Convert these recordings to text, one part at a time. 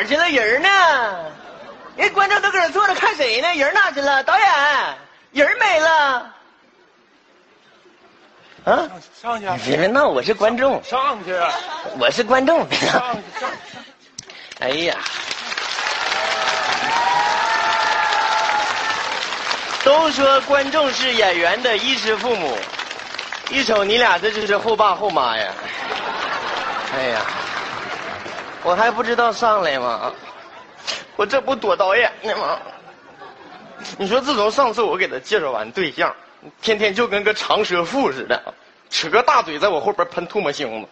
儿去了？人呢？人观众都搁这坐着看谁呢？人哪去了？导演，人没了。啊？上去，别别闹，我是观众，上去，我是观众。别闹上去，上去。哎呀，都说观众是演员的衣食父母，一瞅你俩这就是后爸后妈呀！哎呀，我还不知道上来吗？我这不躲导演呢吗？你说自从上次我给他介绍完对象，天天就跟个长舌妇似的，扯个大嘴在我后边喷唾沫星子，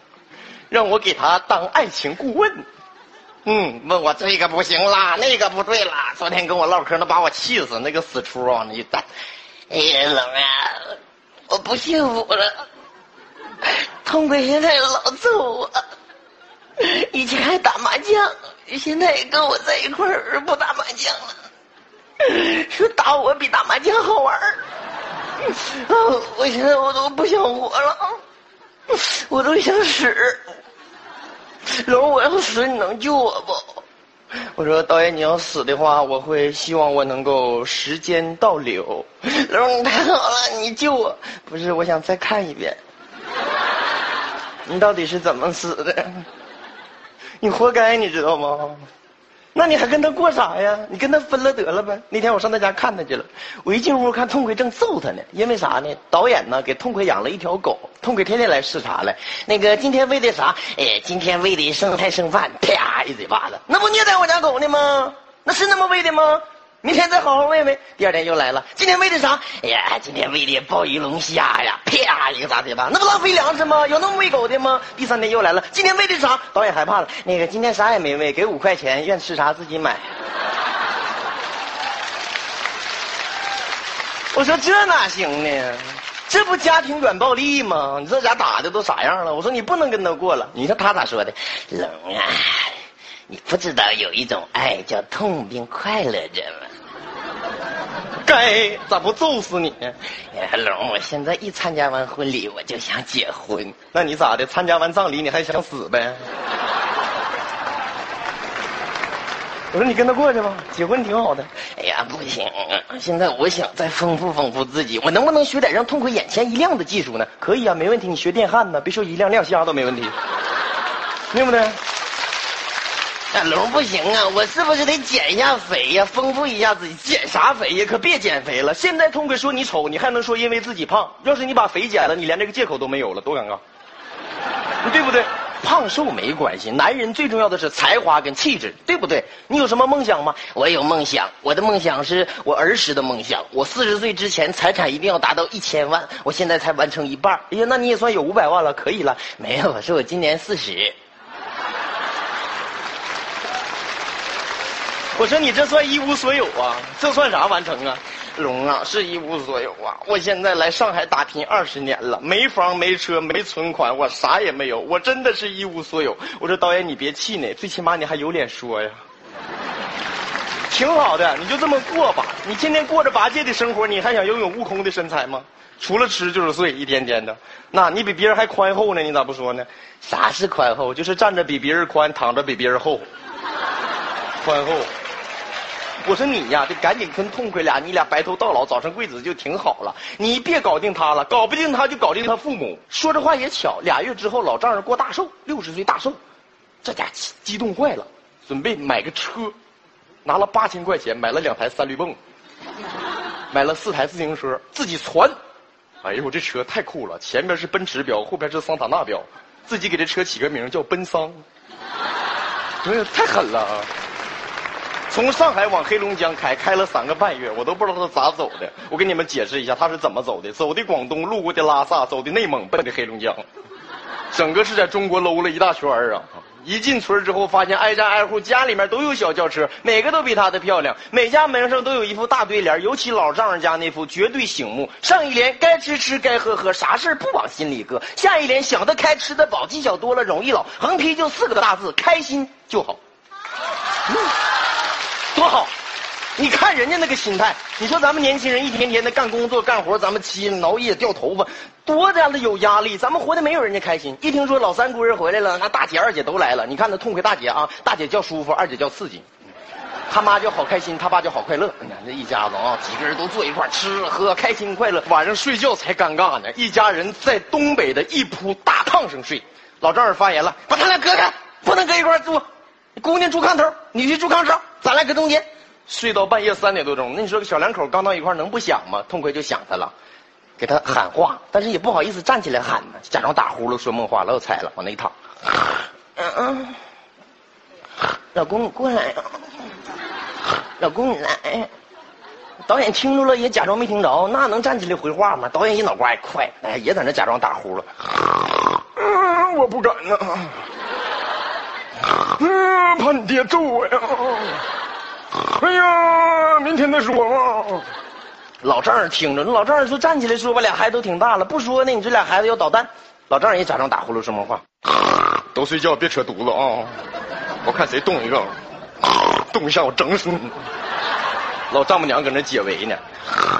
让我给他当爱情顾问。嗯，问我这个不行啦，那个不对啦。昨天跟我唠嗑，那把我气死，那个死出往那一站。哎呀，冷啊，我不幸福了。痛快现在老揍我，以前还打麻将，现在也跟我在一块儿不打麻将了。说打我比打麻将好玩儿。啊，我现在我都不想活了，我都想死。龙，我要死，你能救我不？我说导演，你要死的话，我会希望我能够时间倒流。龙，你太好了，你救我！不是，我想再看一遍。你到底是怎么死的？你活该，你知道吗？那你还跟他过啥呀？你跟他分了得了呗。那天我上他家看他去了，我一进屋看痛快正揍他呢。因为啥呢？导演呢给痛快养了一条狗，痛快天天来视察来。那个今天喂的啥？哎，今天喂的剩菜剩饭，啪一嘴巴子，那不虐待我家狗呢吗？那是那么喂的吗？明天再好好喂喂。第二天又来了，今天喂的啥？哎呀，今天喂的鲍鱼龙虾呀，啪一个大嘴巴，那不浪费粮食吗？有那么喂狗的吗？第三天又来了，今天喂的啥？导演害怕了，那个今天啥也没喂，给五块钱，愿吃啥自己买。我说这哪行呢？这不家庭软暴力吗？你这家打的都啥样了？我说你不能跟他过了。你看他咋说的？冷啊，你不知道有一种爱叫痛并快乐着吗？该咋不揍死你呢？哎，龙，我现在一参加完婚礼我就想结婚。那你咋的？参加完葬礼你还想死呗？我说你跟他过去吧，结婚挺好的。哎呀，不行，现在我想再丰富丰富自己，我能不能学点让痛苦眼前一亮的技术呢？可以啊，没问题，你学电焊呢，别说一亮亮瞎都没问题，对不对？哎，龙不行啊，我是不是得减一下肥呀，丰富一下自己？减啥肥呀？可别减肥了。现在痛快说你丑，你还能说因为自己胖？要是你把肥减了，你连这个借口都没有了，多尴尬，对不对？胖瘦没关系，男人最重要的是才华跟气质，对不对？你有什么梦想吗？我有梦想，我的梦想是我儿时的梦想。我四十岁之前财产一定要达到一千万，我现在才完成一半。哎呀，那你也算有五百万了，可以了。没有，我说我今年四十。我说你这算一无所有啊？这算啥完成啊？龙啊，是一无所有啊！我现在来上海打拼二十年了，没房没车没存款，我啥也没有，我真的是一无所有。我说导演你别气馁，最起码你还有脸说呀，挺好的，你就这么过吧。你天天过着八戒的生活，你还想拥有悟空的身材吗？除了吃就是睡，一天天的。那你比别人还宽厚呢，你咋不说呢？啥是宽厚？就是站着比别人宽，躺着比别人厚，宽厚。我说你呀，得赶紧跟痛快俩，你俩白头到老，早生贵子就挺好了。你别搞定他了，搞不定他就搞定他父母。说这话也巧，俩月之后老丈人过大寿，六十岁大寿，这家激动坏了，准备买个车，拿了八千块钱买了两台三驴蹦，买了四台自行车，自己攒。哎呦，这车太酷了，前边是奔驰标，后边是桑塔纳标，自己给这车起个名叫奔桑，哎呀，太狠了啊！从上海往黑龙江开，开了三个半月，我都不知道他咋走的。我给你们解释一下，他是怎么走的：走的广东，路过的拉萨，走的内蒙，奔的黑龙江，整个是在中国搂了一大圈啊！一进村之后，发现挨家挨户家里面都有小轿车，每个都比他的漂亮，每家门上都有一副大对联，尤其老丈人家那副绝对醒目。上一联该吃吃，该喝喝，啥事不往心里搁；下一联想得开，吃得饱，技巧多了容易老。横批就四个大字：开心就好。嗯多好，你看人家那个心态，你说咱们年轻人一天天的干工作干活，咱们妻熬夜掉头发，多大的有压力，咱们活的没有人家开心。一听说老三姑爷回来了，那大姐二姐都来了，你看那痛快大姐啊，大姐叫舒服，二姐叫刺激，他妈就好开心，他爸就好快乐。你看这一家子啊，几个人都坐一块吃喝，开心快乐。晚上睡觉才尴尬呢，一家人在东北的一铺大炕上睡。老丈人发言了，把他俩隔开，不能搁一块住。姑娘住炕头，你去住炕上，咱俩搁中间。睡到半夜三点多钟，那你说个小两口刚到一块能不想吗？痛快就想他了，给他喊话，但是也不好意思站起来喊呢，假装打呼噜说梦话，老有彩了，往那一躺。嗯嗯，老公你过来呀，老公你来。导演听着了也假装没听着，那能站起来回话吗？导演一脑瓜也快，哎，也在那假装打呼噜。嗯，我不敢呢。嗯，怕你爹揍我呀。哎呀，明天再说吧。老丈人听着，老丈人说站起来说吧，俩孩子都挺大了，不说呢，你这俩孩子要捣蛋。老丈人也假装打呼噜说梦话，都睡觉别扯犊子啊！我看谁动一个，动一下我整死你。老丈母娘搁那解围呢。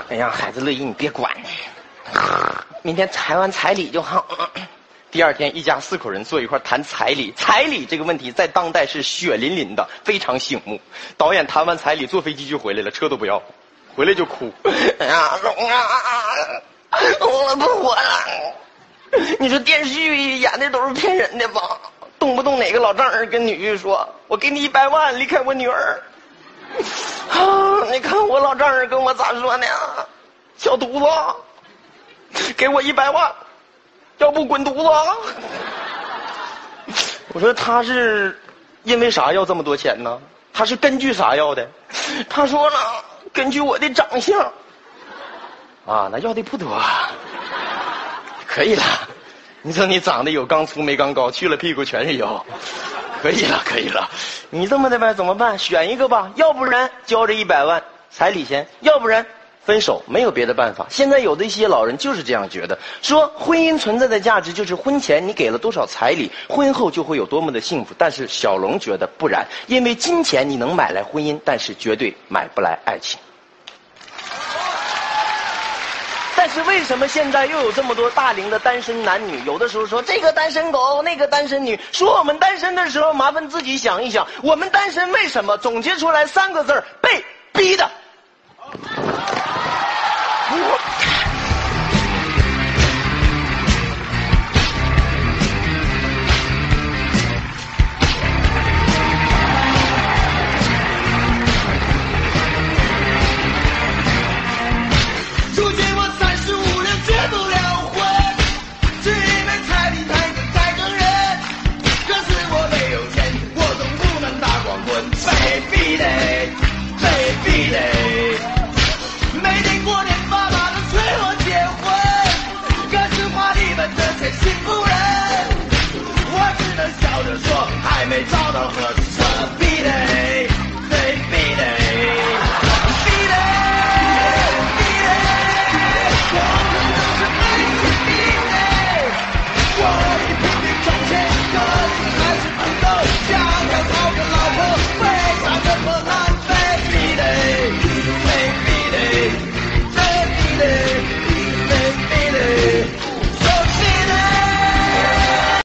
哎呀，孩子乐意你别管，明天裁完彩礼就好。第二天，一家四口人坐一块谈彩礼。彩礼这个问题在当代是血淋淋的，非常醒目。导演谈完彩礼，坐飞机就回来了，车都不要，回来就哭。哎呀，龙啊，我不活了！你说电视剧演的都是骗人的吧？动不动哪个老丈人跟女婿说：“我给你一百万，离开我女儿。”啊，你看我老丈人跟我咋说呢？小犊子，给我一百万。要不滚犊子啊！我说他是因为啥要这么多钱呢？他是根据啥要的？他说了，根据我的长相。啊，那要的不多，可以了。你说你长得有刚粗没刚高，去了屁股全是腰，可以了，可以了。你这么的呗，怎么办？选一个吧，要不然交这一百万彩礼钱，要不然。分手没有别的办法。现在有的一些老人就是这样觉得，说婚姻存在的价值就是婚前你给了多少彩礼，婚后就会有多么的幸福。但是小龙觉得不然，因为金钱你能买来婚姻，但是绝对买不来爱情。但是为什么现在又有这么多大龄的单身男女？有的时候说这个单身狗，那个单身女，说我们单身的时候，麻烦自己想一想，我们单身为什么？总结出来三个字被逼的。